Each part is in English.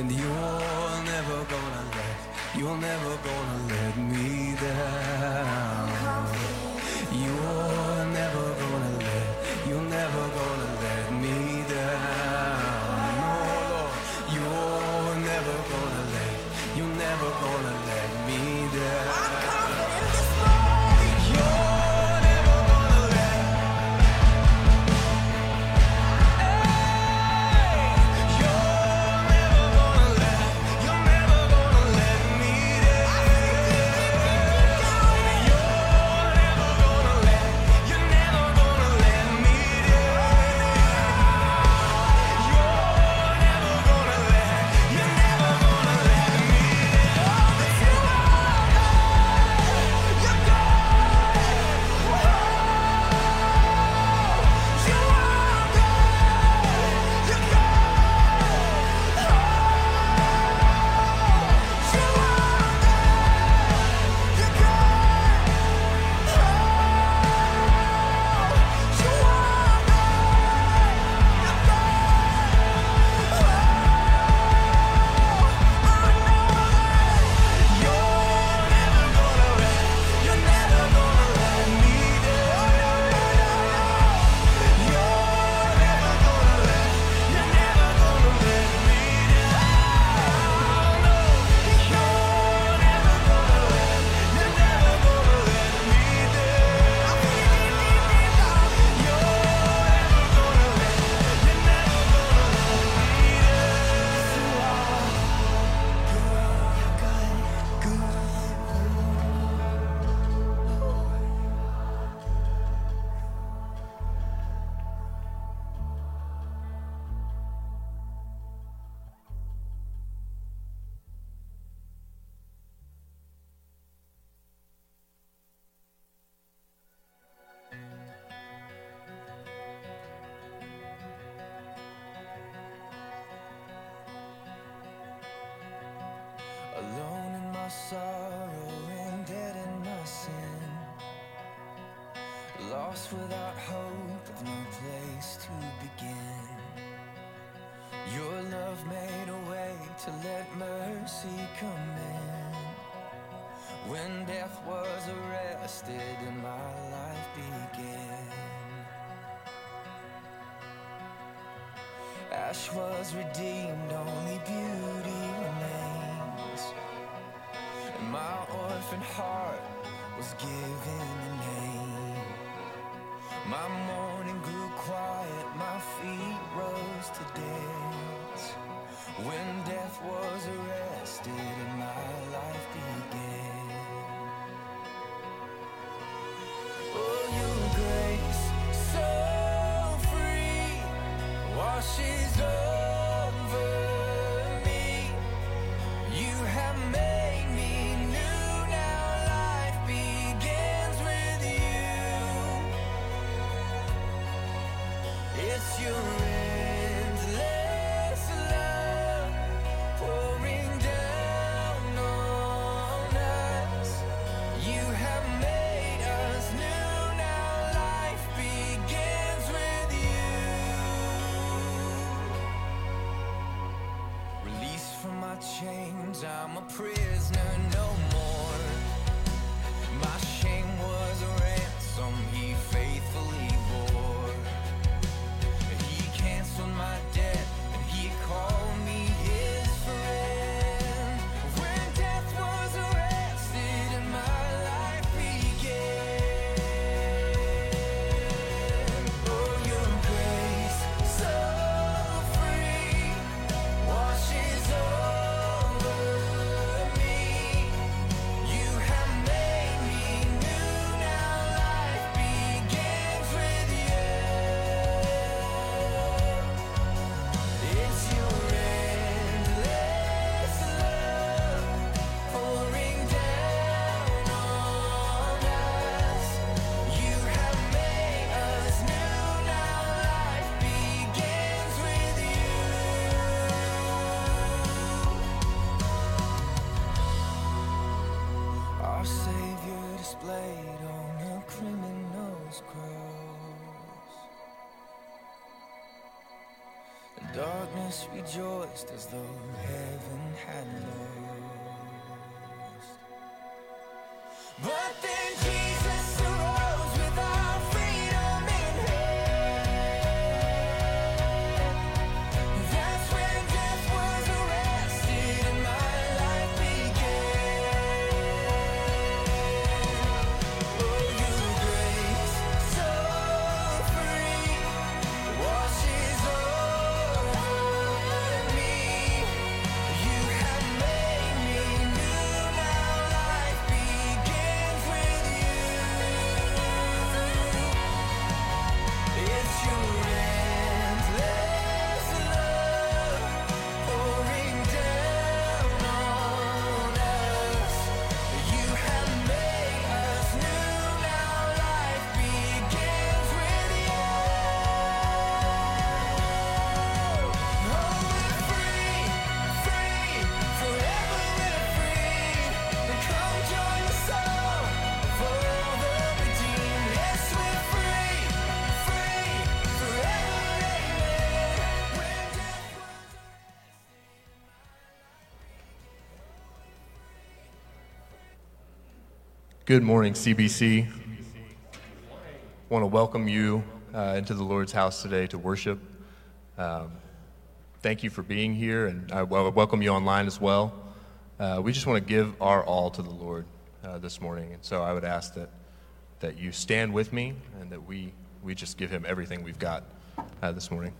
and you When death was arrested and my life began. Ash was redeemed, only beauty remains. And my orphan heart was given a name. My mourning grew quiet, my feet rose to dance. When Rejoiced as though Good morning, CBC. I want to welcome you uh, into the Lord's house today to worship. Um, thank you for being here, and I welcome you online as well. Uh, we just want to give our all to the Lord uh, this morning, and so I would ask that that you stand with me and that we we just give Him everything we've got uh, this morning.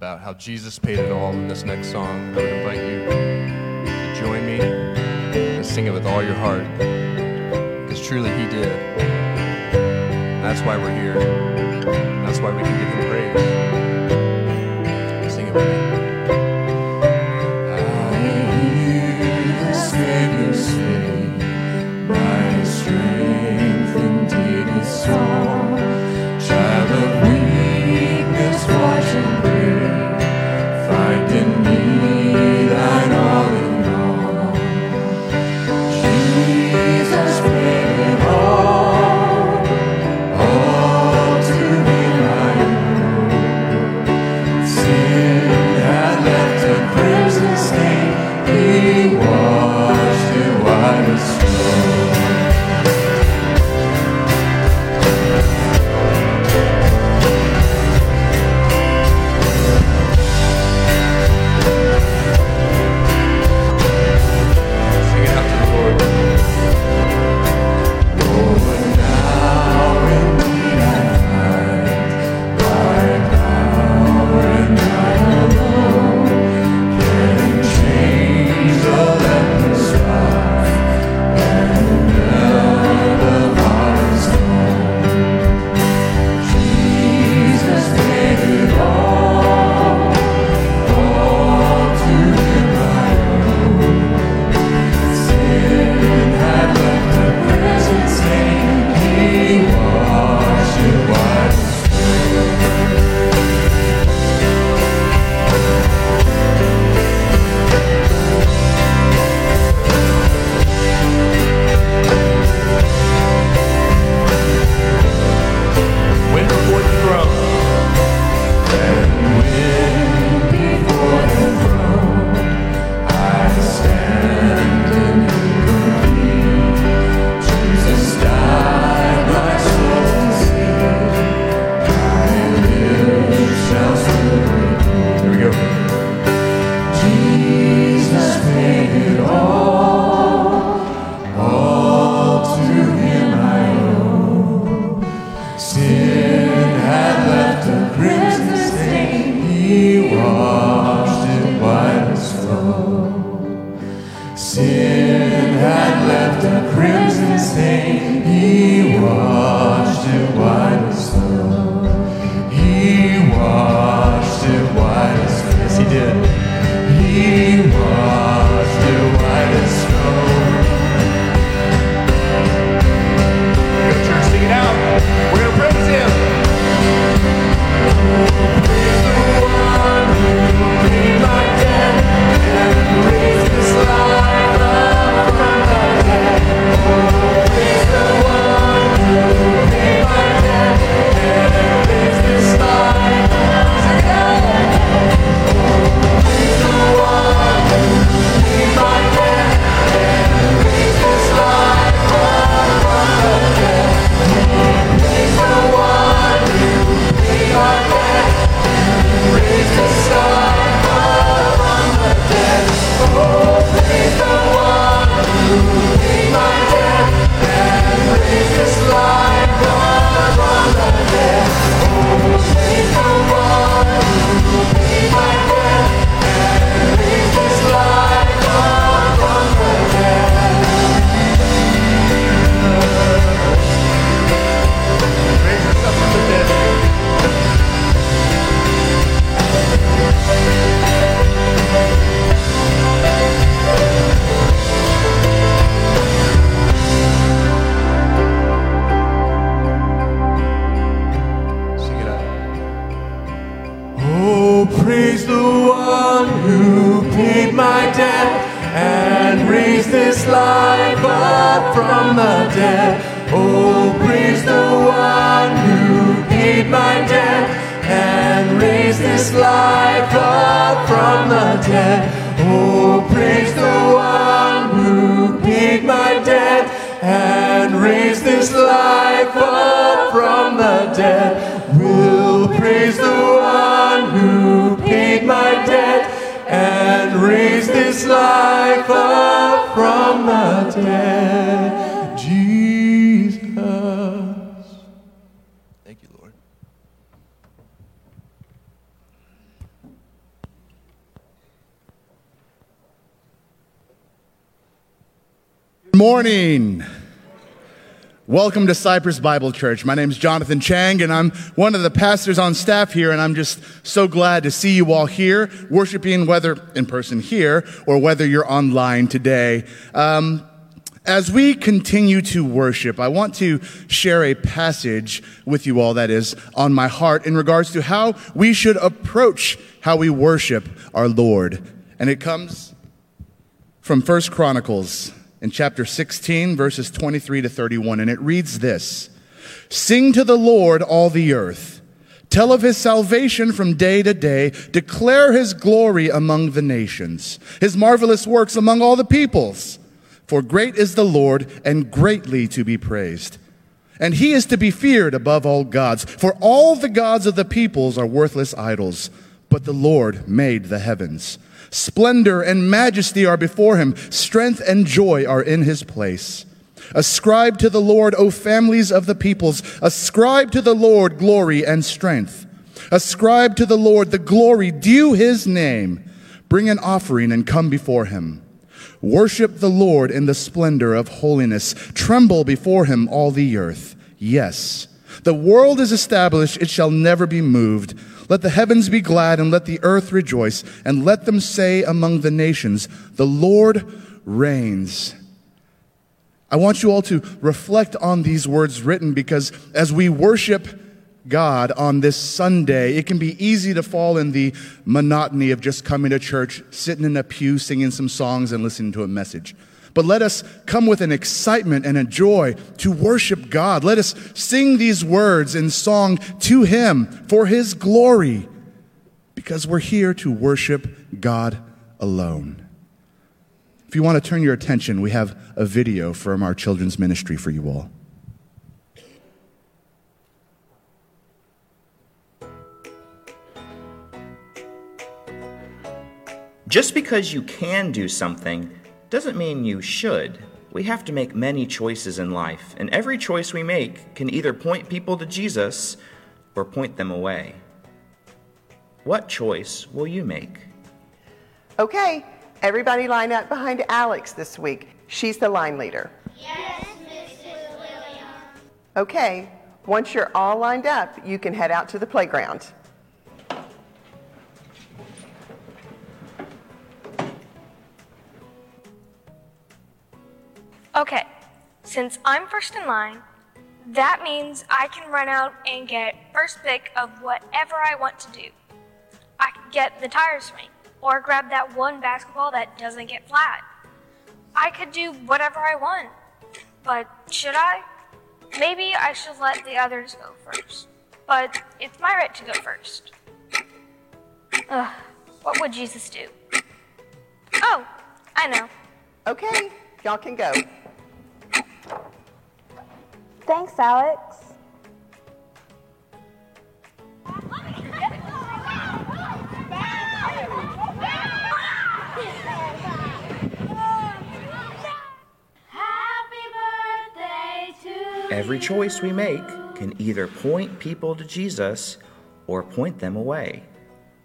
about how Jesus paid it all in this next song. I would invite you to join me and sing it with all your heart because truly He did. That's why we're here. That's why we can give Him praise. Sing it with me. Welcome to Cypress Bible Church. My name is Jonathan Chang, and I'm one of the pastors on staff here, and I'm just so glad to see you all here, worshiping, whether in person here or whether you're online today. Um, as we continue to worship, I want to share a passage with you all that is on my heart in regards to how we should approach how we worship our Lord. And it comes from First Chronicles in chapter 16, verses 23 to 31, and it reads this Sing to the Lord, all the earth. Tell of his salvation from day to day. Declare his glory among the nations, his marvelous works among all the peoples. For great is the Lord, and greatly to be praised. And he is to be feared above all gods, for all the gods of the peoples are worthless idols, but the Lord made the heavens. Splendor and majesty are before him, strength and joy are in his place. Ascribe to the Lord, O families of the peoples, ascribe to the Lord glory and strength. Ascribe to the Lord the glory due his name. Bring an offering and come before him. Worship the Lord in the splendor of holiness. Tremble before him, all the earth. Yes, the world is established, it shall never be moved. Let the heavens be glad, and let the earth rejoice, and let them say among the nations, The Lord reigns. I want you all to reflect on these words written because as we worship God on this Sunday, it can be easy to fall in the monotony of just coming to church, sitting in a pew, singing some songs, and listening to a message. But let us come with an excitement and a joy to worship God. Let us sing these words in song to Him for His glory, because we're here to worship God alone. If you want to turn your attention, we have a video from our children's ministry for you all. Just because you can do something doesn't mean you should. We have to make many choices in life, and every choice we make can either point people to Jesus or point them away. What choice will you make? Okay, everybody line up behind Alex this week. She's the line leader. Yes, Mrs. Williams. Okay, once you're all lined up, you can head out to the playground. Okay, since I'm first in line, that means I can run out and get first pick of whatever I want to do. I can get the tire swing, or grab that one basketball that doesn't get flat. I could do whatever I want, but should I? Maybe I should let the others go first, but it's my right to go first. Ugh, what would Jesus do? Oh, I know. Okay, y'all can go. Thanks, Alex. Every choice we make can either point people to Jesus or point them away.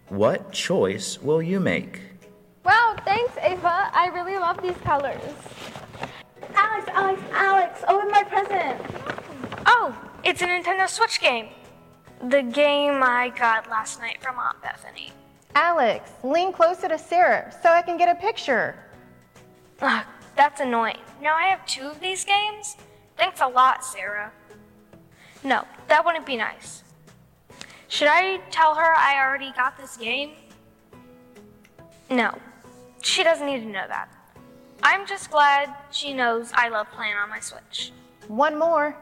What choice will you make? Wow, thanks, Ava. I really love these colors. Alex, Alex, Alex, open my present. Oh, it's a Nintendo Switch game. The game I got last night from Aunt Bethany. Alex, lean closer to Sarah so I can get a picture. Ugh, that's annoying. Now I have two of these games? Thanks a lot, Sarah. No, that wouldn't be nice. Should I tell her I already got this game? No, she doesn't need to know that. I'm just glad she knows I love playing on my Switch. One more.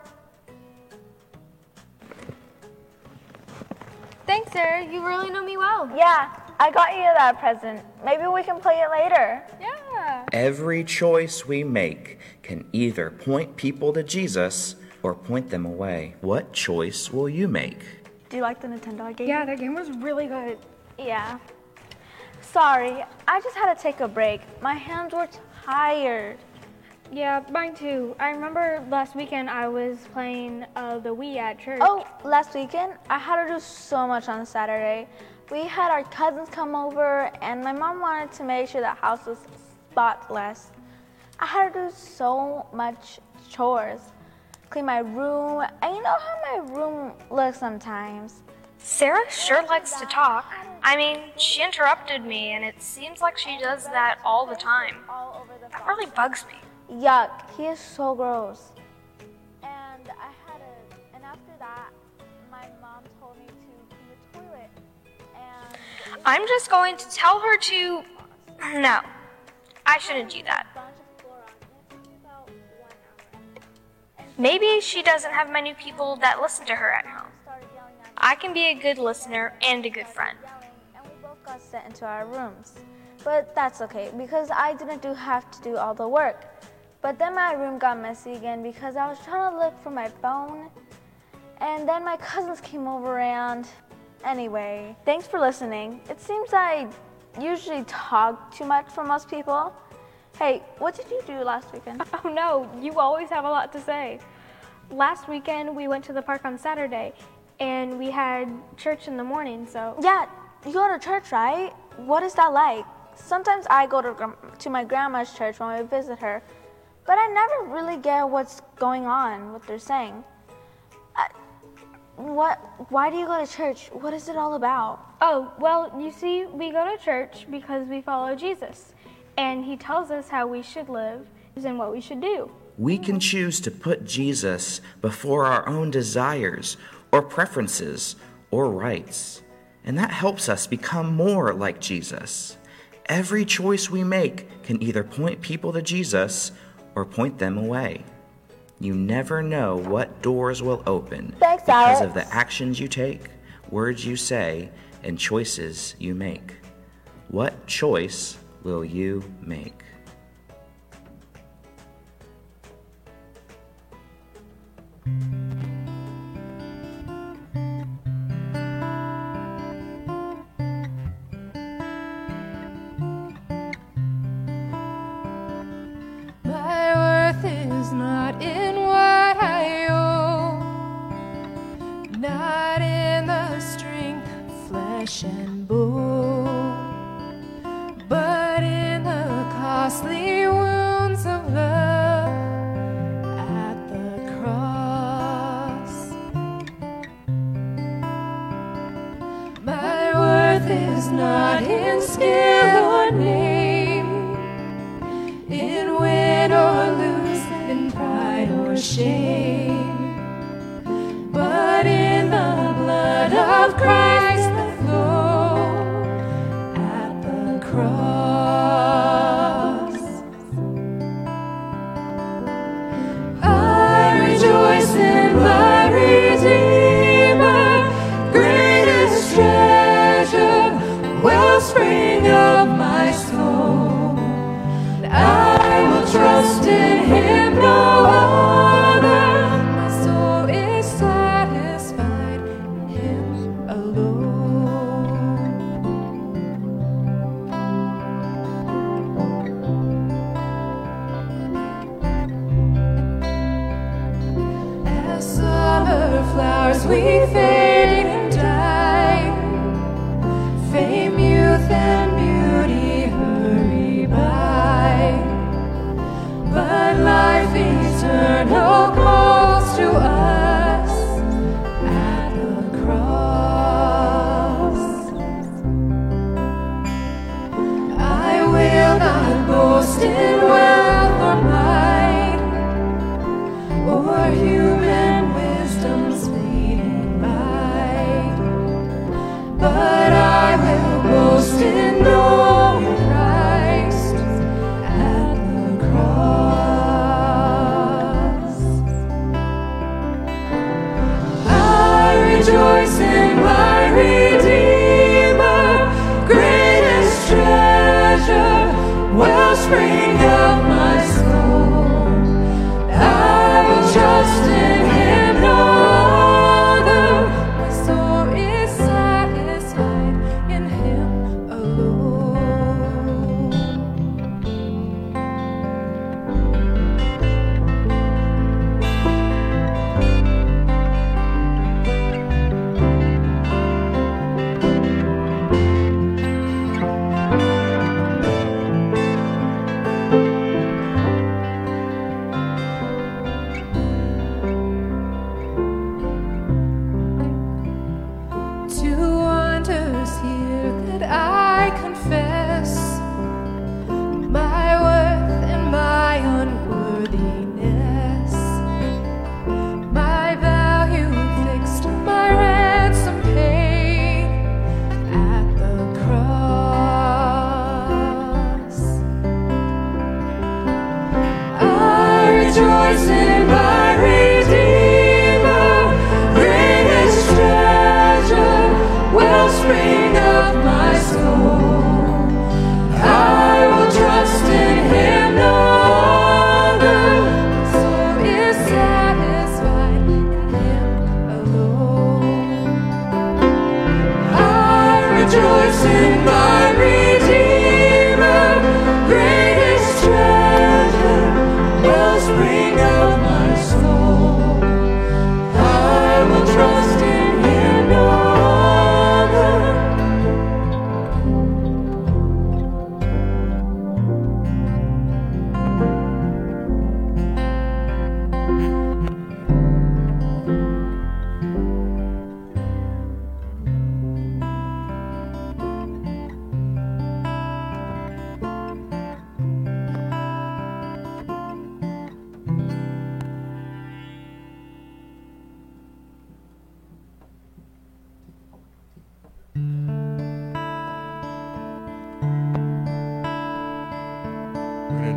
Thanks, Sarah. You really know me well. Yeah, I got you that present. Maybe we can play it later. Yeah. Every choice we make can either point people to Jesus or point them away. What choice will you make? Do you like the Nintendo game? Yeah, that game was really good. Yeah. Sorry, I just had to take a break. My hands were tired. Yeah, mine too. I remember last weekend I was playing uh, the Wii at church. Oh, last weekend I had to do so much on Saturday. We had our cousins come over, and my mom wanted to make sure the house was spotless. I had to do so much chores, clean my room, and you know how my room looks sometimes. Sarah sure likes to talk. I mean, she interrupted me, and it seems like she does that all the time. All over the That really bugs me. Yuck, he is so gross. And I had a, and after that, my mom told me to clean the toilet. And I'm just going to tell her to. No, I shouldn't do that. a bunch of Clorox, and it took me about one hour. Maybe she doesn't have many people that listen to her at home. I can be a good listener and a good friend. and we both got sent into our rooms. But that's okay because I didn't do have to do all the work. But then my room got messy again because I was trying to look for my phone. And then my cousins came over and anyway, thanks for listening. It seems I usually talk too much for most people. Hey, what did you do last weekend? Oh no, you always have a lot to say. Last weekend we went to the park on Saturday and we had church in the morning, so Yeah, you go to church, right? What is that like? Sometimes I go to, to my grandma's church when we visit her, but I never really get what's going on, what they're saying. I, what? Why do you go to church? What is it all about? Oh, well, you see, we go to church because we follow Jesus, and he tells us how we should live and what we should do. We can choose to put Jesus before our own desires or preferences or rights, and that helps us become more like Jesus. Every choice we make can either point people to Jesus or point them away. You never know what doors will open Thanks, because Alex. of the actions you take, words you say, and choices you make. What choice will you make? Of flesh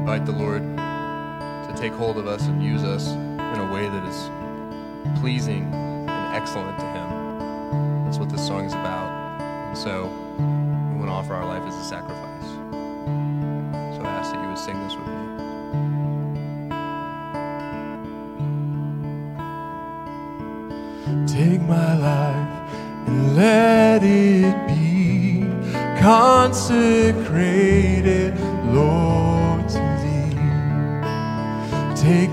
invite the Lord to take hold of us and use us in a way that is pleasing and excellent to Him. That's what this song is about. And so we want to offer our life as a sacrifice. So I ask that you would sing this with me. Take my life and let it be consecrated,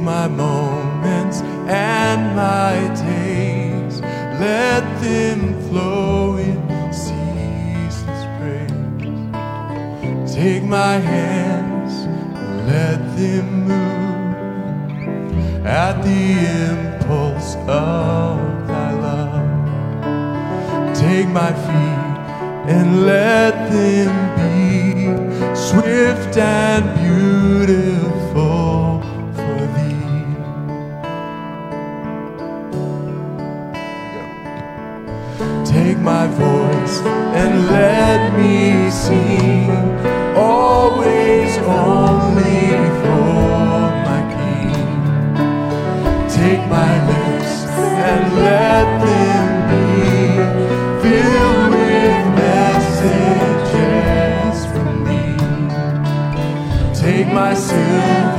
my moments and my days, let them flow in ceaseless praise. Take my hands and let them move at the impulse of thy love. Take my feet and let them be swift and Take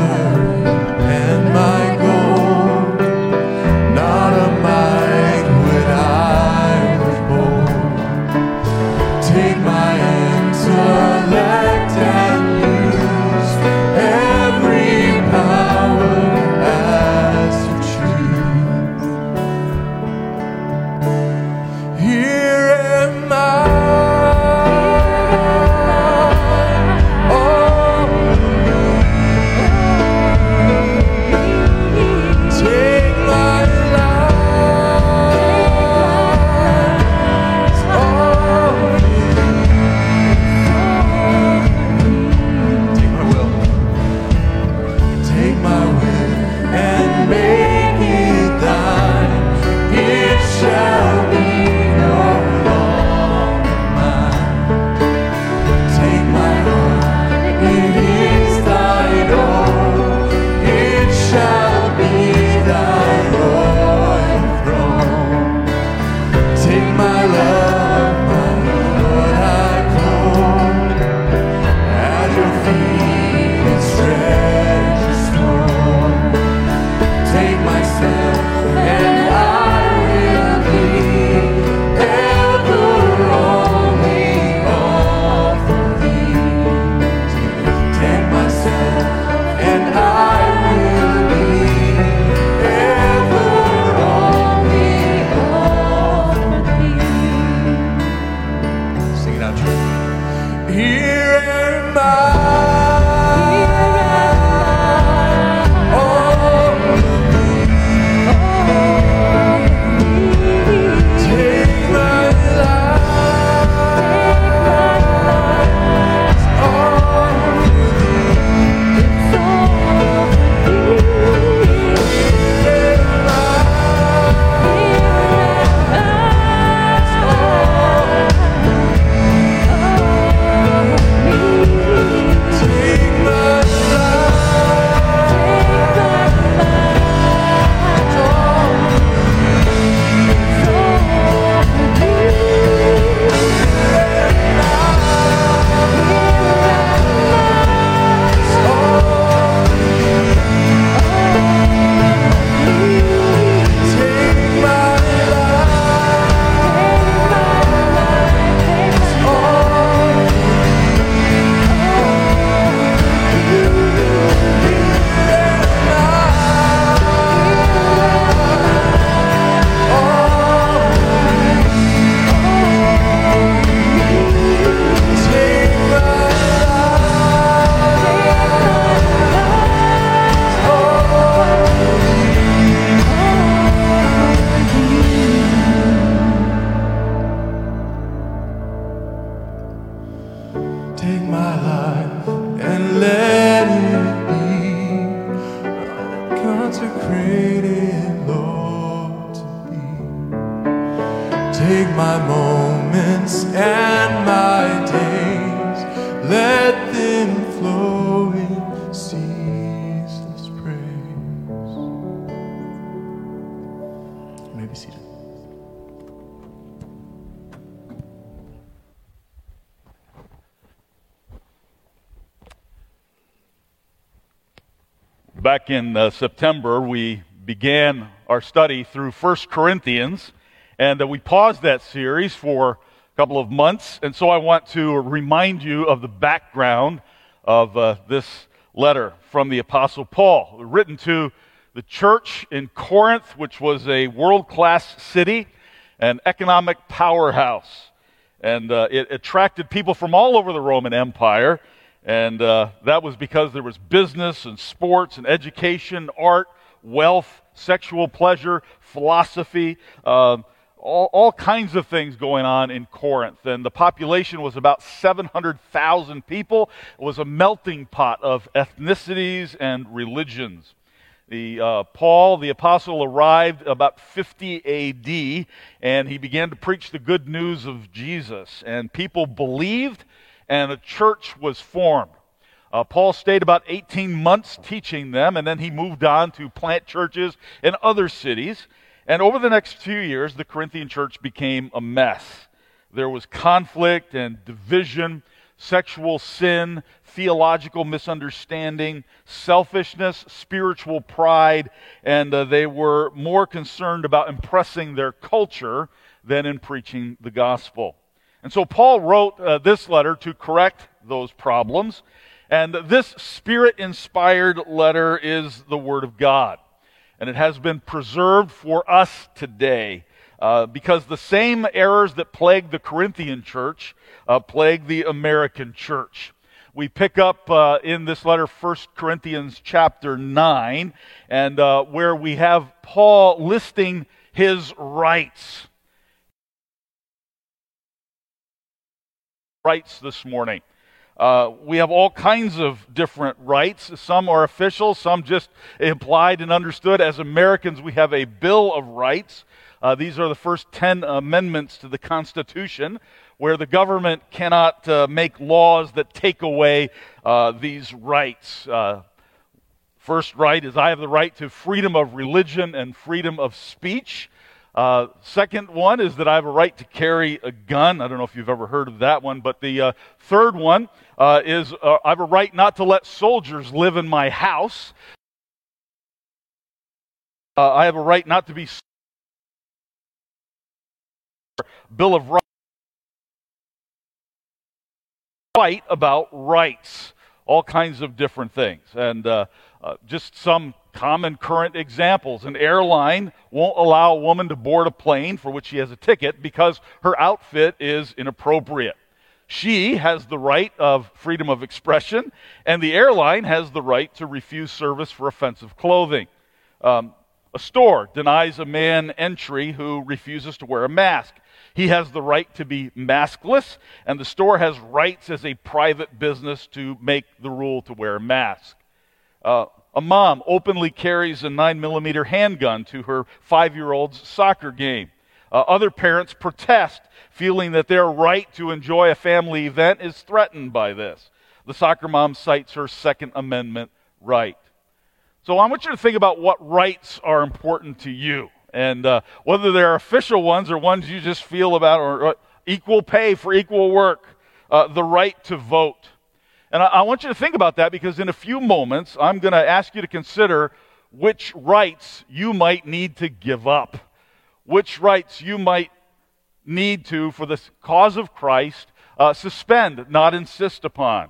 in uh, September, we began our study through 1 Corinthians, and uh, we paused that series for a couple of months. And so I want to remind you of the background of uh, this letter from the Apostle Paul, written to the church in Corinth, which was a world class city, an economic powerhouse. And uh, it attracted people from all over the Roman Empire. And uh, that was because there was business and sports and education, art, wealth, sexual pleasure, philosophy, um, all, all kinds of things going on in Corinth. And the population was about 700,000 people. It was a melting pot of ethnicities and religions. The, uh, Paul, the apostle, arrived about 50 AD, and he began to preach the good news of Jesus. And people believed, and a church was formed. Uh, Paul stayed about 18 months teaching them, and then he moved on to plant churches in other cities. And over the next few years, the Corinthian church became a mess. There was conflict and division, sexual sin, theological misunderstanding, selfishness, spiritual pride, and uh, they were more concerned about impressing their culture than in preaching the gospel. And so Paul wrote uh, this letter to correct those problems. And this spirit inspired letter is the Word of God. And it has been preserved for us today uh, because the same errors that plagued the Corinthian church uh, plague the American church. We pick up uh, in this letter 1 Corinthians chapter 9, and uh, where we have Paul listing his rights. Rights this morning. Uh, we have all kinds of different rights. Some are official, some just implied and understood. As Americans, we have a Bill of Rights. Uh, these are the first 10 amendments to the Constitution, where the government cannot uh, make laws that take away uh, these rights. Uh, first right is I have the right to freedom of religion and freedom of speech. Uh, second one is that I have a right to carry a gun. I don't know if you've ever heard of that one, but the uh, third one uh, is uh, I have a right not to let soldiers live in my house. Uh, I have a right not to be. Bill of Rights. Fight about rights, all kinds of different things, and uh, just some common current examples. An airline won't allow a woman to board a plane for which she has a ticket because her outfit is inappropriate. she has the right of freedom of expression, and the airline has the right to refuse service for offensive clothing. Um, a store denies a man entry who refuses to wear a mask. He has the right to be maskless, and the store has rights as a private business to make the rule to wear a mask. Uh, a mom openly carries a 9mm handgun to her five year old's soccer game. Uh, other parents protest, feeling that their right to enjoy a family event is threatened by this. The soccer mom cites her Second Amendment right. So I want you to think about what rights are important to you, and uh, whether they're official ones or ones you just feel about, or, or equal pay for equal work, uh, the right to vote. And I, I want you to think about that because in a few moments, I'm going to ask you to consider which rights you might need to give up which rights you might need to, for the cause of Christ, uh, suspend, not insist upon.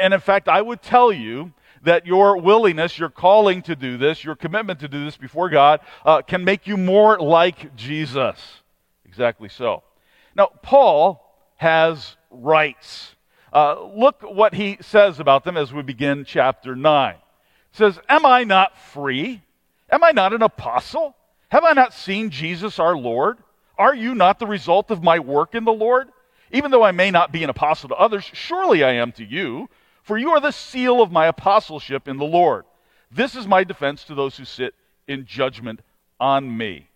And in fact, I would tell you that your willingness, your calling to do this, your commitment to do this before God, uh, can make you more like Jesus. Exactly so. Now, Paul has rights. Uh, look what he says about them as we begin chapter 9. He says, Am I not free? Am I not an apostle? Have I not seen Jesus our Lord? Are you not the result of my work in the Lord? Even though I may not be an apostle to others, surely I am to you, for you are the seal of my apostleship in the Lord. This is my defense to those who sit in judgment on me.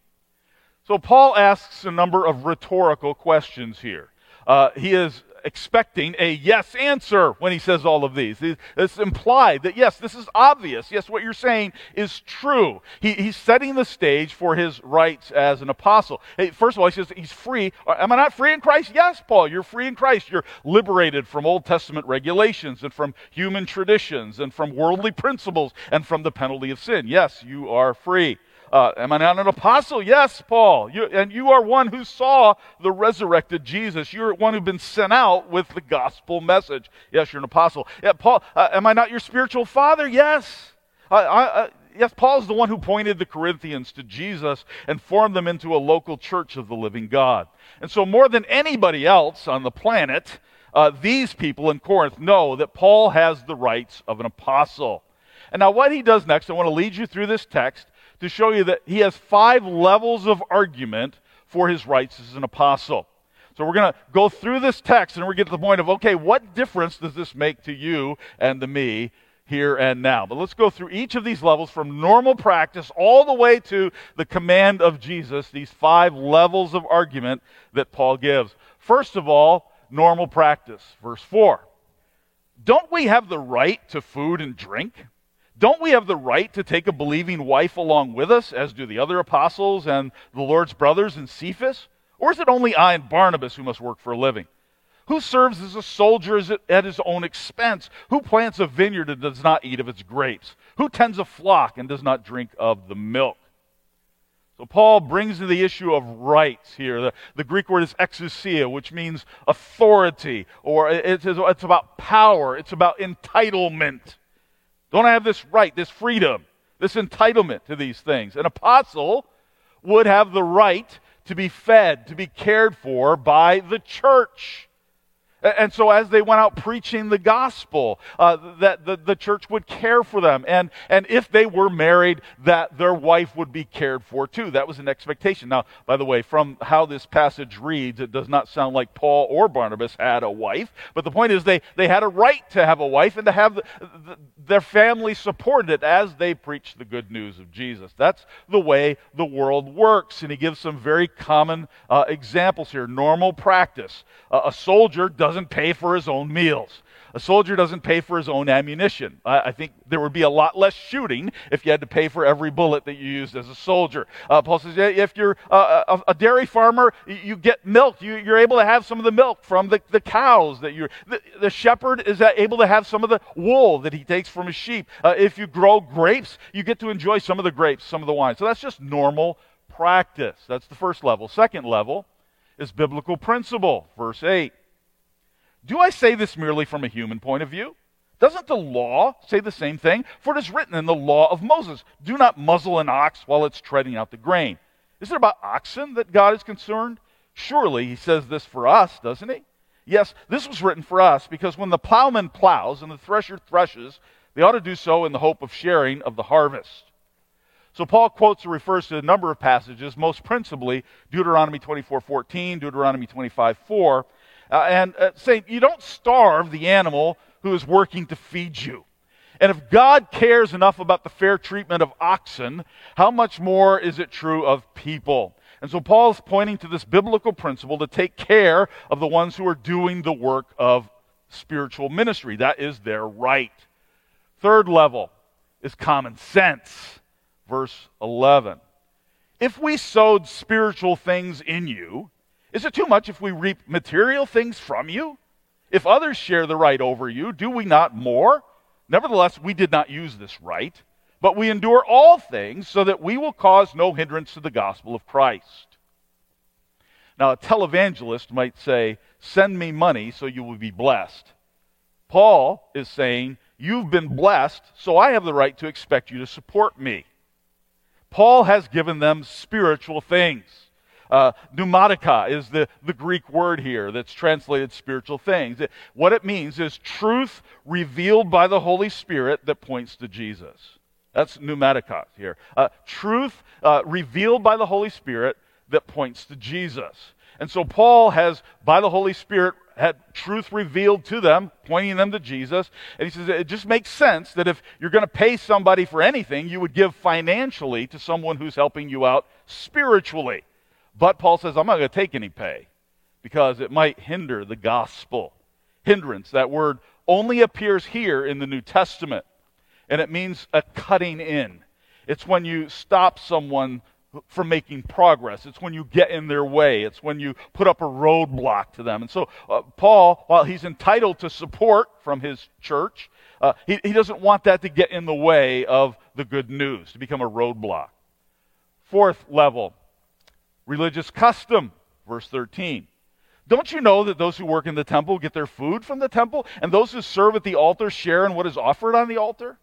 So, Paul asks a number of rhetorical questions here. Uh, he is expecting a yes answer when he says all of these. It's implied that, yes, this is obvious. Yes, what you're saying is true. He, he's setting the stage for his rights as an apostle. Hey, first of all, he says he's free. Uh, am I not free in Christ? Yes, Paul, you're free in Christ. You're liberated from Old Testament regulations and from human traditions and from worldly principles and from the penalty of sin. Yes, you are free. Uh, am I not an apostle? Yes, Paul. You, and you are one who saw the resurrected Jesus. You're one who's been sent out with the gospel message. Yes, you're an apostle. Yeah, Paul, uh, am I not your spiritual father? Yes. I, uh, yes, Paul is the one who pointed the Corinthians to Jesus and formed them into a local church of the living God. And so, more than anybody else on the planet, uh, these people in Corinth know that Paul has the rights of an apostle. And now, what he does next, I want to lead you through this text to show you that he has five levels of argument for his rights as an apostle. So we're going to go through this text and we're going to get to the point of, okay, what difference does this make to you and to me here and now? But let's go through each of these levels from normal practice all the way to the command of Jesus, these five levels of argument that Paul gives. First of all, normal practice. Verse 4. Don't we have the right to food and drink? Don't we have the right to take a believing wife along with us, as do the other apostles and the Lord's brothers in Cephas? Or is it only I and Barnabas who must work for a living? Who serves as a soldier at his own expense? Who plants a vineyard and does not eat of its grapes? Who tends a flock and does not drink of the milk? So Paul brings in the issue of rights here. The, the Greek word is exousia, which means authority, or it's, it's about power, it's about entitlement. Don't I have this right, this freedom, this entitlement to these things? An apostle would have the right to be fed, to be cared for by the church. And so, as they went out preaching the gospel, uh, that the, the church would care for them. And, and if they were married, that their wife would be cared for too. That was an expectation. Now, by the way, from how this passage reads, it does not sound like Paul or Barnabas had a wife. But the point is, they, they had a right to have a wife and to have the, the, their family supported it as they preached the good news of Jesus. That's the way the world works. And he gives some very common uh, examples here. Normal practice. Uh, a soldier does doesn't pay for his own meals. A soldier doesn't pay for his own ammunition. I, I, think there would be a lot less shooting if you had to pay for every bullet that you used as a soldier. Uh, Paul says if you're uh, a, a, dairy farmer, you get milk. You, are able to have some of the milk from the, the cows that you. The, the shepherd is able to have some of the wool that he takes from his sheep. Uh, if you grow grapes, you get to enjoy some of the grapes, some of the wine. So that's just normal practice. That's the first level. Second level is biblical principle. Verse 8. Do I say this merely from a human point of view? Doesn't the law say the same thing? For it is written in the law of Moses do not muzzle an ox while it's treading out the grain. Is it about oxen that God is concerned? Surely he says this for us, doesn't he? Yes, this was written for us because when the plowman plows and the thresher threshes, they ought to do so in the hope of sharing of the harvest. So Paul quotes or refers to a number of passages, most principally Deuteronomy 24:14, Deuteronomy 25:4, uh, and uh, saying you don't starve the animal who is working to feed you. And if God cares enough about the fair treatment of oxen, how much more is it true of people? And so Paul is pointing to this biblical principle to take care of the ones who are doing the work of spiritual ministry. That is their right. Third level is common sense. Verse 11. If we sowed spiritual things in you, is it too much if we reap material things from you? If others share the right over you, do we not more? Nevertheless, we did not use this right, but we endure all things so that we will cause no hindrance to the gospel of Christ. Now, a televangelist might say, Send me money so you will be blessed. Paul is saying, You've been blessed, so I have the right to expect you to support me. Paul has given them spiritual things. Uh, pneumatica is the, the Greek word here that's translated spiritual things. It, what it means is truth revealed by the Holy Spirit that points to Jesus. That's pneumatica here. Uh, truth uh, revealed by the Holy Spirit that points to Jesus. And so Paul has, by the Holy Spirit, had truth revealed to them, pointing them to Jesus. And he says it just makes sense that if you're going to pay somebody for anything, you would give financially to someone who's helping you out spiritually. But Paul says, I'm not going to take any pay because it might hinder the gospel. Hindrance, that word only appears here in the New Testament, and it means a cutting in. It's when you stop someone from making progress. It's when you get in their way. It's when you put up a roadblock to them. And so, uh, Paul, while he's entitled to support from his church, uh, he, he doesn't want that to get in the way of the good news, to become a roadblock. Fourth level religious custom, verse 13. Don't you know that those who work in the temple get their food from the temple, and those who serve at the altar share in what is offered on the altar?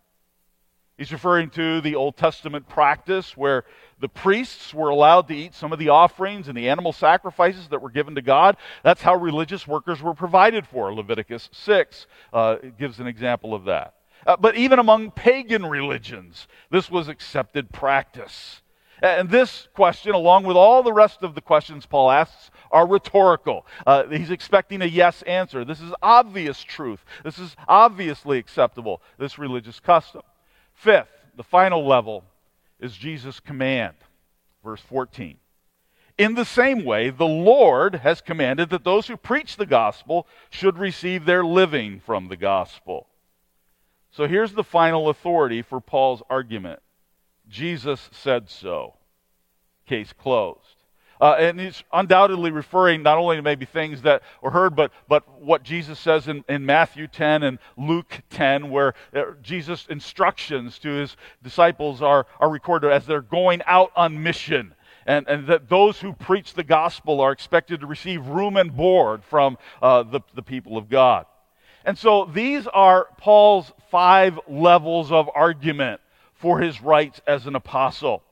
He's referring to the Old Testament practice where the priests were allowed to eat some of the offerings and the animal sacrifices that were given to God. That's how religious workers were provided for. Leviticus 6 uh, gives an example of that. Uh, but even among pagan religions, this was accepted practice. And this question, along with all the rest of the questions Paul asks, are rhetorical. Uh, he's expecting a yes answer. This is obvious truth. This is obviously acceptable, this religious custom. Fifth, the final level is Jesus' command. Verse 14. In the same way, the Lord has commanded that those who preach the gospel should receive their living from the gospel. So here's the final authority for Paul's argument Jesus said so. Case closed. Uh, and he's undoubtedly referring not only to maybe things that were heard, but, but what Jesus says in, in Matthew 10 and Luke 10, where uh, Jesus' instructions to his disciples are, are recorded as they're going out on mission. And, and that those who preach the gospel are expected to receive room and board from uh, the, the people of God. And so these are Paul's five levels of argument for his rights as an apostle.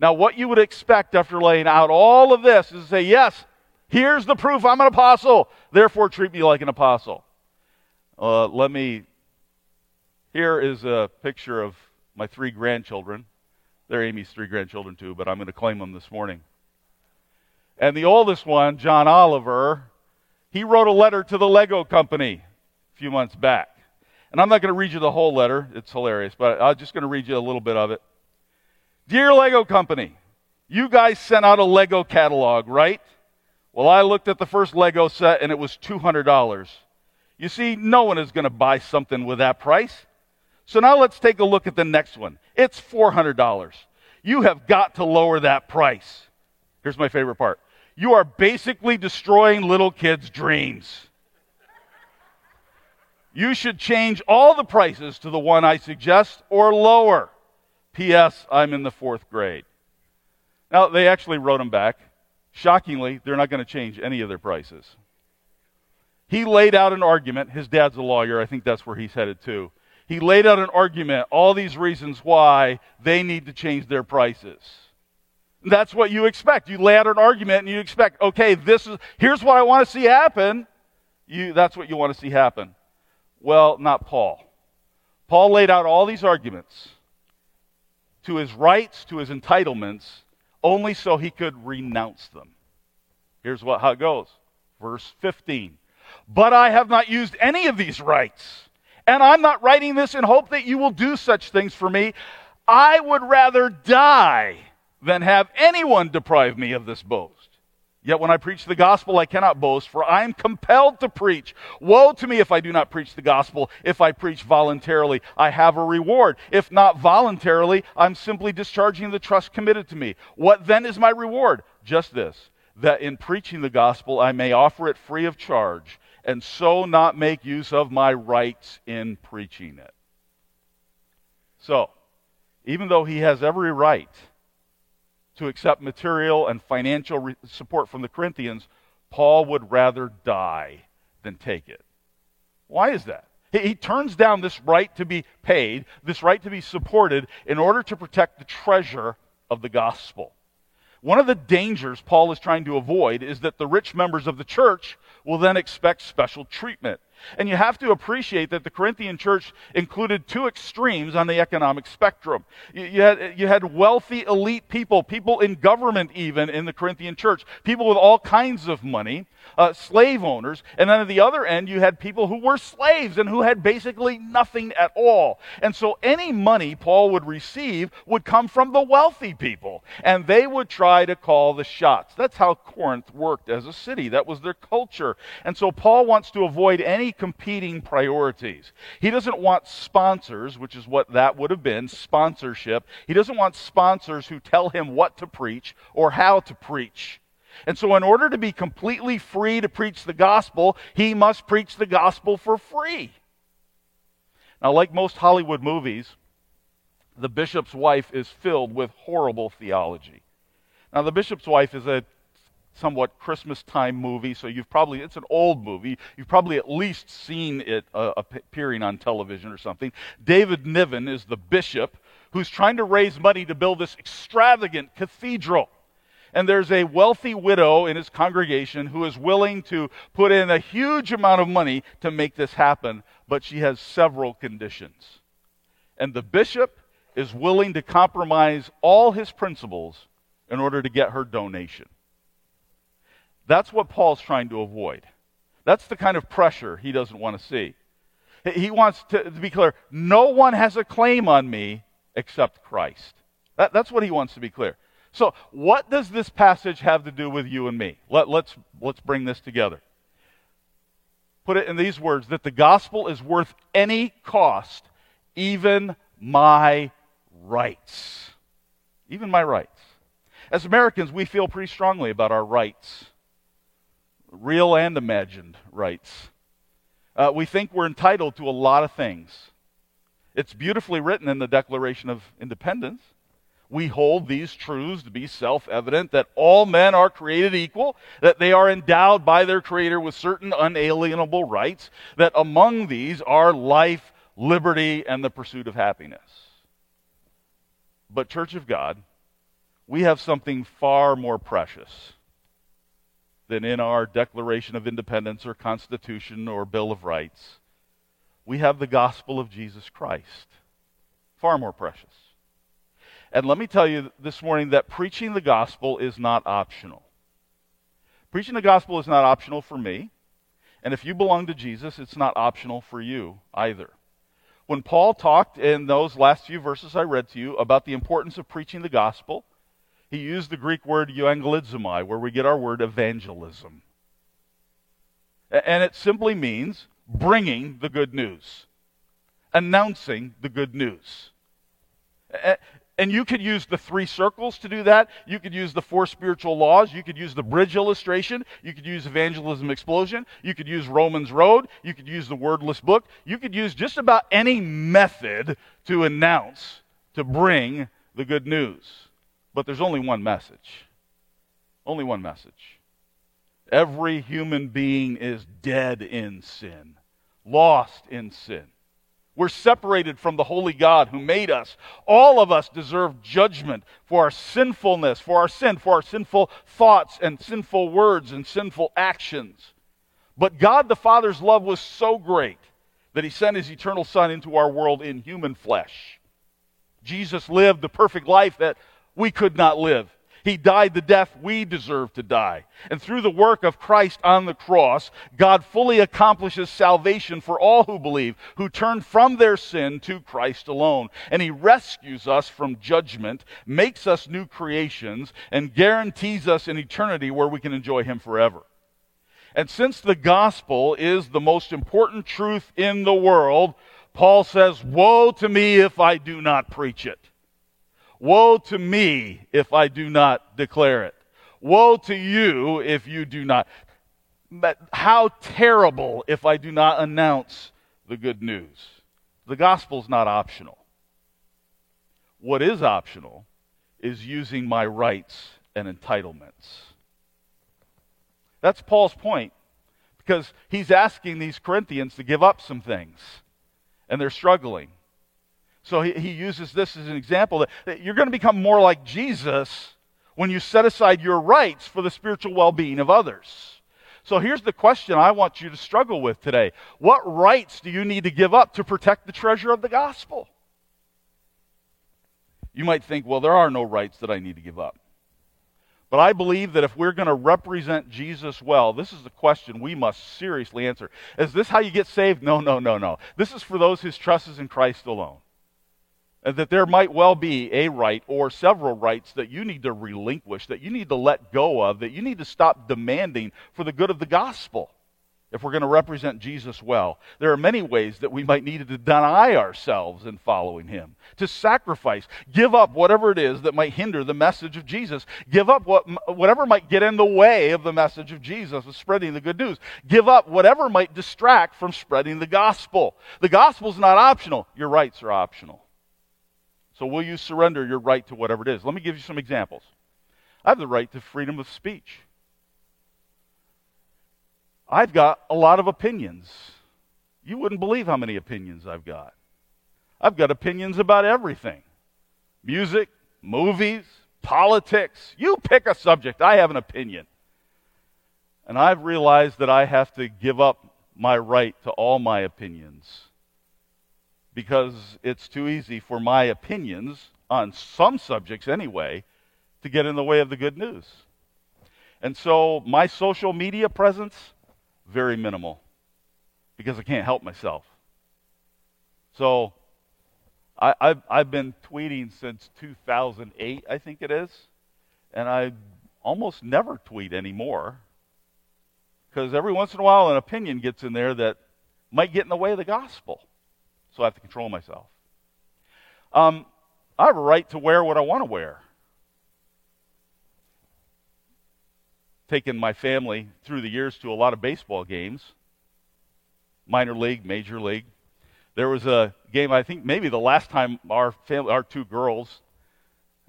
Now, what you would expect after laying out all of this is to say, yes, here's the proof I'm an apostle, therefore treat me like an apostle. Uh, let me, here is a picture of my three grandchildren. They're Amy's three grandchildren too, but I'm going to claim them this morning. And the oldest one, John Oliver, he wrote a letter to the Lego company a few months back. And I'm not going to read you the whole letter, it's hilarious, but I'm just going to read you a little bit of it. Dear Lego Company, you guys sent out a Lego catalog, right? Well, I looked at the first Lego set and it was $200. You see, no one is going to buy something with that price. So now let's take a look at the next one. It's $400. You have got to lower that price. Here's my favorite part. You are basically destroying little kids' dreams. You should change all the prices to the one I suggest or lower. P.S. I'm in the fourth grade. Now, they actually wrote him back. Shockingly, they're not going to change any of their prices. He laid out an argument. His dad's a lawyer. I think that's where he's headed to. He laid out an argument, all these reasons why they need to change their prices. That's what you expect. You lay out an argument and you expect, okay, this is here's what I want to see happen. you, that's what you want to see happen. Well, not Paul. Paul laid out all these arguments to his rights, to his entitlements, only so he could renounce them. Here's what, how it goes. Verse 15. But I have not used any of these rights, and I'm not writing this in hope that you will do such things for me. I would rather die than have anyone deprive me of this boast. Yet when I preach the gospel, I cannot boast, for I am compelled to preach. Woe to me if I do not preach the gospel. If I preach voluntarily, I have a reward. If not voluntarily, I'm simply discharging the trust committed to me. What then is my reward? Just this that in preaching the gospel, I may offer it free of charge, and so not make use of my rights in preaching it. So, even though he has every right to accept material and financial re- support from the Corinthians, Paul would rather die than take it. Why is that? He, he turns down this right to be paid, this right to be supported, in order to protect the treasure of the gospel. One of the dangers Paul is trying to avoid is that the rich members of the church will then expect special treatment. And you have to appreciate that the Corinthian church included two extremes on the economic spectrum. You, you, had, you had wealthy elite people, people in government even in the Corinthian church, people with all kinds of money, uh, slave owners. And then at the other end, you had people who were slaves and who had basically nothing at all. And so any money Paul would receive would come from the wealthy people. And they would try to call the shots. That's how Corinth worked as a city. That was their culture. And so Paul wants to avoid any competing priorities. He doesn't want sponsors, which is what that would have been sponsorship. He doesn't want sponsors who tell him what to preach or how to preach. And so, in order to be completely free to preach the gospel, he must preach the gospel for free. Now, like most Hollywood movies, the bishop's wife is filled with horrible theology. Now, the bishop's wife is a somewhat Christmas time movie, so you've probably, it's an old movie. You've probably at least seen it uh, appearing on television or something. David Niven is the bishop who's trying to raise money to build this extravagant cathedral. And there's a wealthy widow in his congregation who is willing to put in a huge amount of money to make this happen, but she has several conditions. And the bishop is willing to compromise all his principles in order to get her donation. That's what Paul's trying to avoid. That's the kind of pressure he doesn't want to see. He wants to, to be clear no one has a claim on me except Christ. That, that's what he wants to be clear. So, what does this passage have to do with you and me? Let, let's, let's bring this together. Put it in these words that the gospel is worth any cost, even my rights. Even my rights. As Americans, we feel pretty strongly about our rights real and imagined rights. Uh, we think we're entitled to a lot of things. It's beautifully written in the Declaration of Independence. We hold these truths to be self evident that all men are created equal, that they are endowed by their Creator with certain unalienable rights, that among these are life, liberty, and the pursuit of happiness. But, Church of God, we have something far more precious than in our Declaration of Independence or Constitution or Bill of Rights. We have the gospel of Jesus Christ. Far more precious. And let me tell you this morning that preaching the gospel is not optional. Preaching the gospel is not optional for me. And if you belong to Jesus, it's not optional for you either. When Paul talked in those last few verses I read to you about the importance of preaching the gospel, he used the Greek word euangelizomai, where we get our word evangelism. And it simply means bringing the good news, announcing the good news. And you could use the three circles to do that. You could use the four spiritual laws. You could use the bridge illustration. You could use evangelism explosion. You could use Romans Road. You could use the wordless book. You could use just about any method to announce, to bring the good news. But there's only one message. Only one message. Every human being is dead in sin, lost in sin. We're separated from the holy God who made us. All of us deserve judgment for our sinfulness, for our sin, for our sinful thoughts and sinful words and sinful actions. But God the Father's love was so great that he sent his eternal Son into our world in human flesh. Jesus lived the perfect life that we could not live. He died the death we deserve to die. And through the work of Christ on the cross, God fully accomplishes salvation for all who believe, who turn from their sin to Christ alone. And He rescues us from judgment, makes us new creations, and guarantees us an eternity where we can enjoy Him forever. And since the gospel is the most important truth in the world, Paul says, Woe to me if I do not preach it. Woe to me if I do not declare it. Woe to you if you do not. But how terrible if I do not announce the good news. The gospel is not optional. What is optional is using my rights and entitlements. That's Paul's point because he's asking these Corinthians to give up some things, and they're struggling. So he, he uses this as an example that, that you're going to become more like Jesus when you set aside your rights for the spiritual well being of others. So here's the question I want you to struggle with today What rights do you need to give up to protect the treasure of the gospel? You might think, well, there are no rights that I need to give up. But I believe that if we're going to represent Jesus well, this is the question we must seriously answer. Is this how you get saved? No, no, no, no. This is for those whose trust is in Christ alone. And that there might well be a right or several rights that you need to relinquish, that you need to let go of, that you need to stop demanding for the good of the gospel if we're going to represent Jesus well. There are many ways that we might need to deny ourselves in following him, to sacrifice, give up whatever it is that might hinder the message of Jesus, give up what, whatever might get in the way of the message of Jesus, of spreading the good news, give up whatever might distract from spreading the gospel. The gospel is not optional, your rights are optional. So will you surrender your right to whatever it is? Let me give you some examples. I have the right to freedom of speech. I've got a lot of opinions. You wouldn't believe how many opinions I've got. I've got opinions about everything music, movies, politics. You pick a subject, I have an opinion. And I've realized that I have to give up my right to all my opinions because it's too easy for my opinions, on some subjects anyway, to get in the way of the good news. And so my social media presence, very minimal because I can't help myself. So I, have I've been tweeting since 2008, I think it is, and I almost never tweet anymore because every once in a while an opinion gets in there that might get in the way of the gospel. So I have to control myself. Um, I have a right to wear what I want to wear. taken my family through the years to a lot of baseball games, minor league, major league. There was a game, I think maybe the last time our family, our two girls,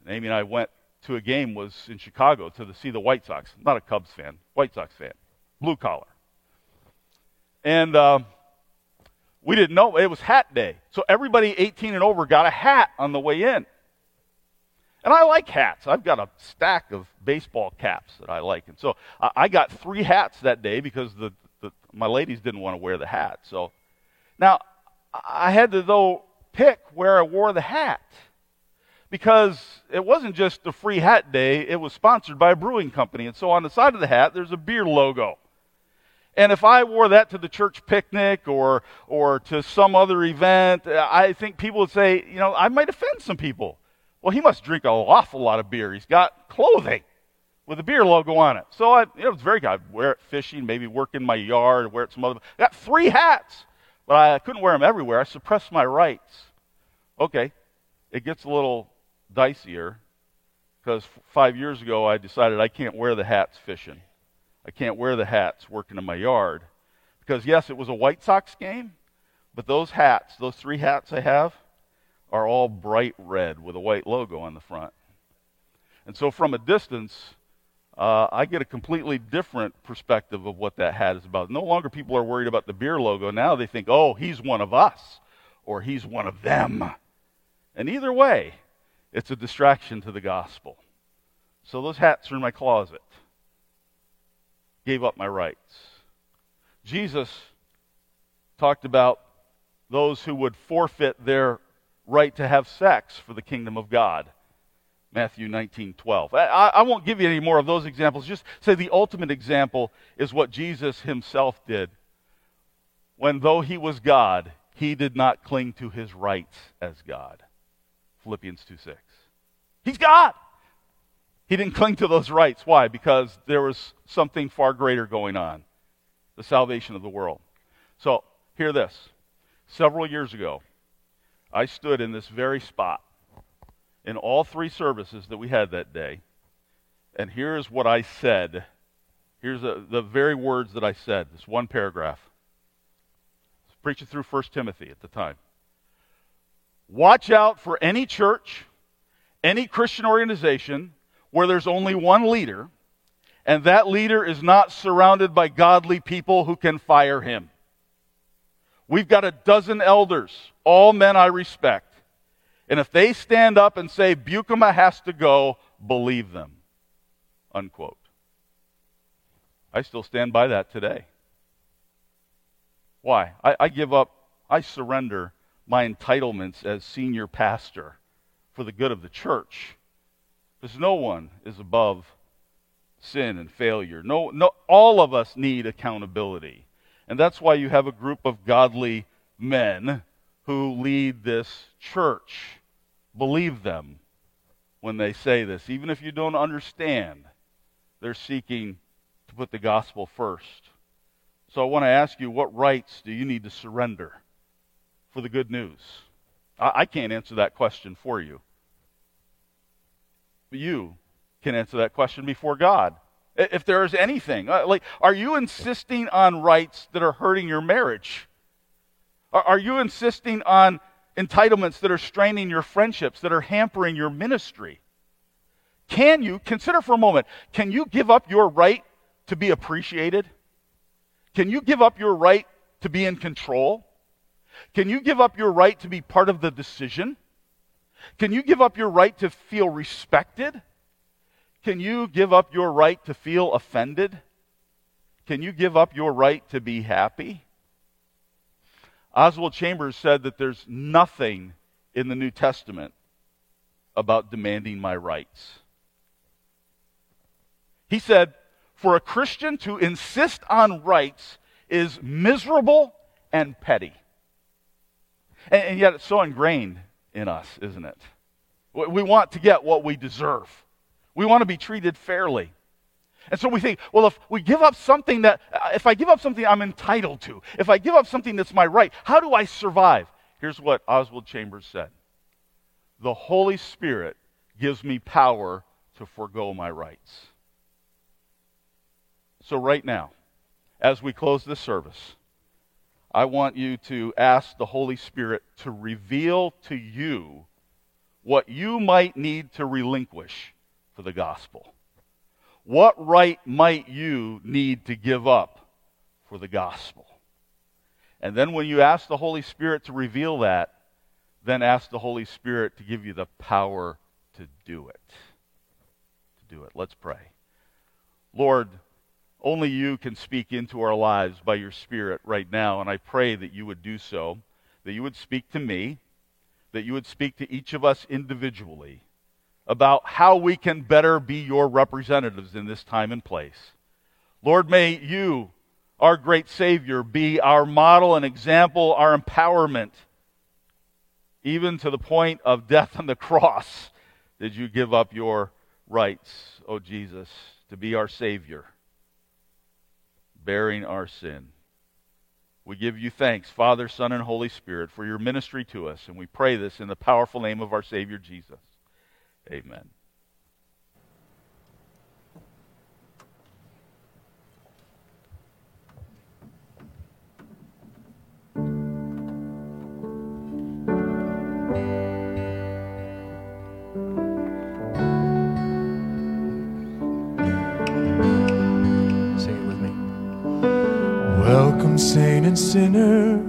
Amy and I went to a game was in Chicago to the, see the White Sox. Not a Cubs fan, White Sox fan, blue collar. And uh, we didn't know it was hat day, so everybody 18 and over got a hat on the way in. And I like hats. I've got a stack of baseball caps that I like. And so I, got three hats that day because the, the, my ladies didn't want to wear the hat. So now I had to, though, pick where I wore the hat because it wasn't just a free hat day, it was sponsored by a brewing company. And so on the side of the hat, there's a beer logo. And if I wore that to the church picnic or, or to some other event, I think people would say, you know, I might offend some people. Well, he must drink an awful lot of beer. He's got clothing with a beer logo on it. So I, you know, it's very good. I'd wear it fishing, maybe work in my yard, wear it some other. I got three hats, but I couldn't wear them everywhere. I suppressed my rights. Okay, it gets a little dicier because five years ago I decided I can't wear the hats fishing. I can't wear the hats working in my yard because yes, it was a White Sox game, but those hats, those three hats I have are all bright red with a white logo on the front. And so from a distance, uh, I get a completely different perspective of what that hat is about. No longer people are worried about the beer logo. Now they think, oh, he's one of us, or he's one of them. And either way, it's a distraction to the gospel. So those hats are in my closet. Gave up my rights. Jesus talked about those who would forfeit their right to have sex for the kingdom of God. Matthew 19, 12. I, I, won't give you any more of those examples. Just say the ultimate example is what Jesus himself did. When, though he was God, he did not cling to his rights as God. Philippians 2 6. He's God. He didn't cling to those rights. Why? Because there was something far greater going on the salvation of the world. So, hear this. Several years ago, I stood in this very spot in all three services that we had that day, and here's what I said. Here's a, the very words that I said, this one paragraph. I was preaching through 1 Timothy at the time. Watch out for any church, any Christian organization where there's only one leader, and that leader is not surrounded by godly people who can fire him. We've got a dozen elders, all men I respect. And if they stand up and say Bukema has to go, believe them. Unquote. I still stand by that today. Why? I, I give up, I surrender my entitlements as senior pastor for the good of the church. Because no one is above sin and failure. No, no, all of us need accountability. And that's why you have a group of godly men who lead this church. Believe them when they say this. Even if you don't understand, they're seeking to put the gospel first. So I want to ask you what rights do you need to surrender for the good news? I, I can't answer that question for you. You can answer that question before God. If there is anything, uh, like, are you insisting on rights that are hurting your marriage? Are you insisting on entitlements that are straining your friendships, that are hampering your ministry? Can you, consider for a moment, can you give up your right to be appreciated? Can you give up your right to be in control? Can you give up your right to be part of the decision? Can you give up your right to feel respected? Can you give up your right to feel offended? Can you give up your right to be happy? Oswald Chambers said that there's nothing in the New Testament about demanding my rights. He said, for a Christian to insist on rights is miserable and petty. And, and yet it's so ingrained in us, isn't it? We want to get what we deserve. We want to be treated fairly. And so we think, well, if we give up something that, uh, if I give up something I'm entitled to, if I give up something that's my right, how do I survive? Here's what Oswald Chambers said The Holy Spirit gives me power to forego my rights. So, right now, as we close this service, I want you to ask the Holy Spirit to reveal to you what you might need to relinquish for the gospel. What right might you need to give up for the gospel? And then when you ask the Holy Spirit to reveal that, then ask the Holy Spirit to give you the power to do it. To do it. Let's pray. Lord, only you can speak into our lives by your Spirit right now, and I pray that you would do so, that you would speak to me, that you would speak to each of us individually about how we can better be your representatives in this time and place. Lord, may you, our great Savior, be our model and example, our empowerment, even to the point of death on the cross. Did you give up your rights, O oh Jesus, to be our Savior? Bearing our sin. We give you thanks, Father, Son, and Holy Spirit, for your ministry to us, and we pray this in the powerful name of our Savior Jesus. Amen. Welcome, saint and sinner.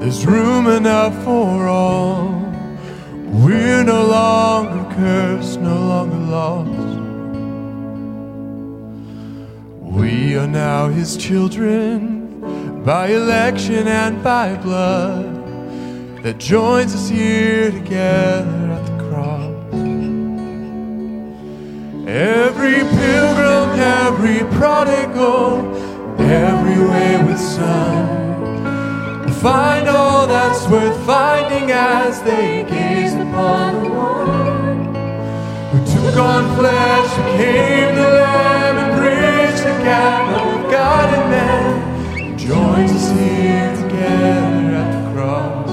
There's room enough for all. We're no longer cursed, no longer lost. We are now his children. by election and by blood that joins us here together at the cross. Every pilgrim, every prodigal, every wayward son will find all that's worth finding as they gaze upon the one who took on flesh, became the Lamb, and bridged the gap of God and man, joins us here together at the cross.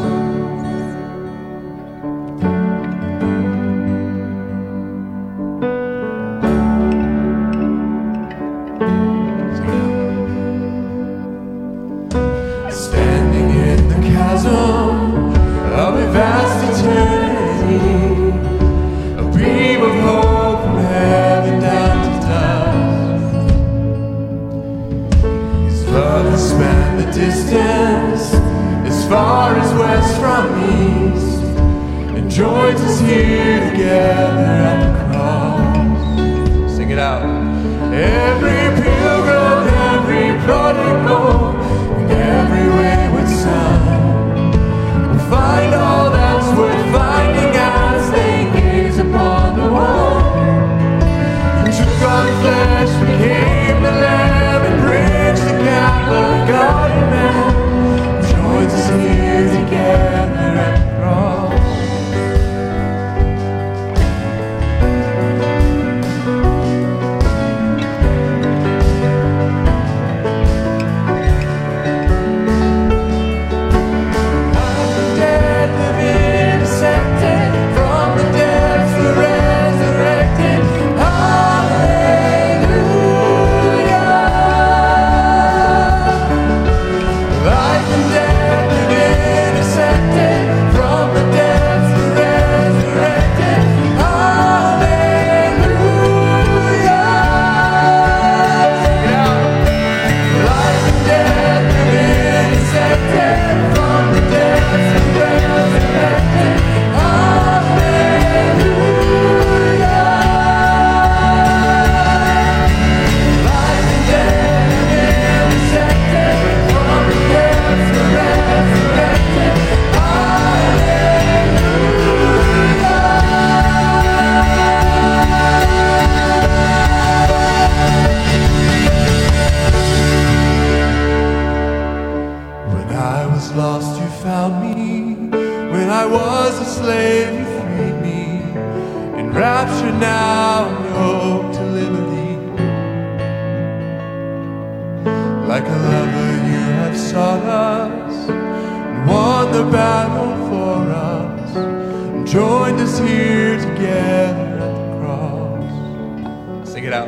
Like a lover, you have sought us and won the battle for us. And joined us here together at the cross. Sing it out.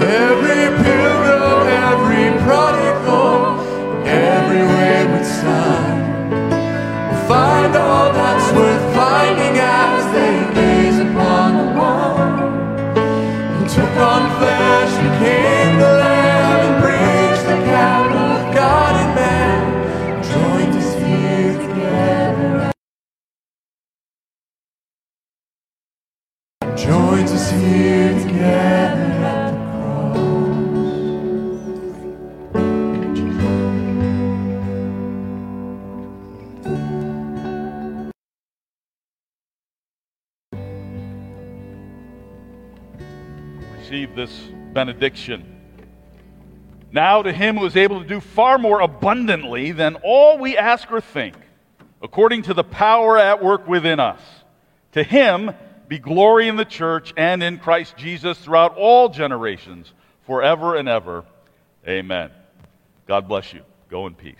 Every pilgrim, every prodigal, every wayward son will find all that's worth finding as they gaze upon the one who took on flesh, became the benediction. Now to him who is able to do far more abundantly than all we ask or think, according to the power at work within us. To him be glory in the church and in Christ Jesus throughout all generations, forever and ever. Amen. God bless you. Go in peace.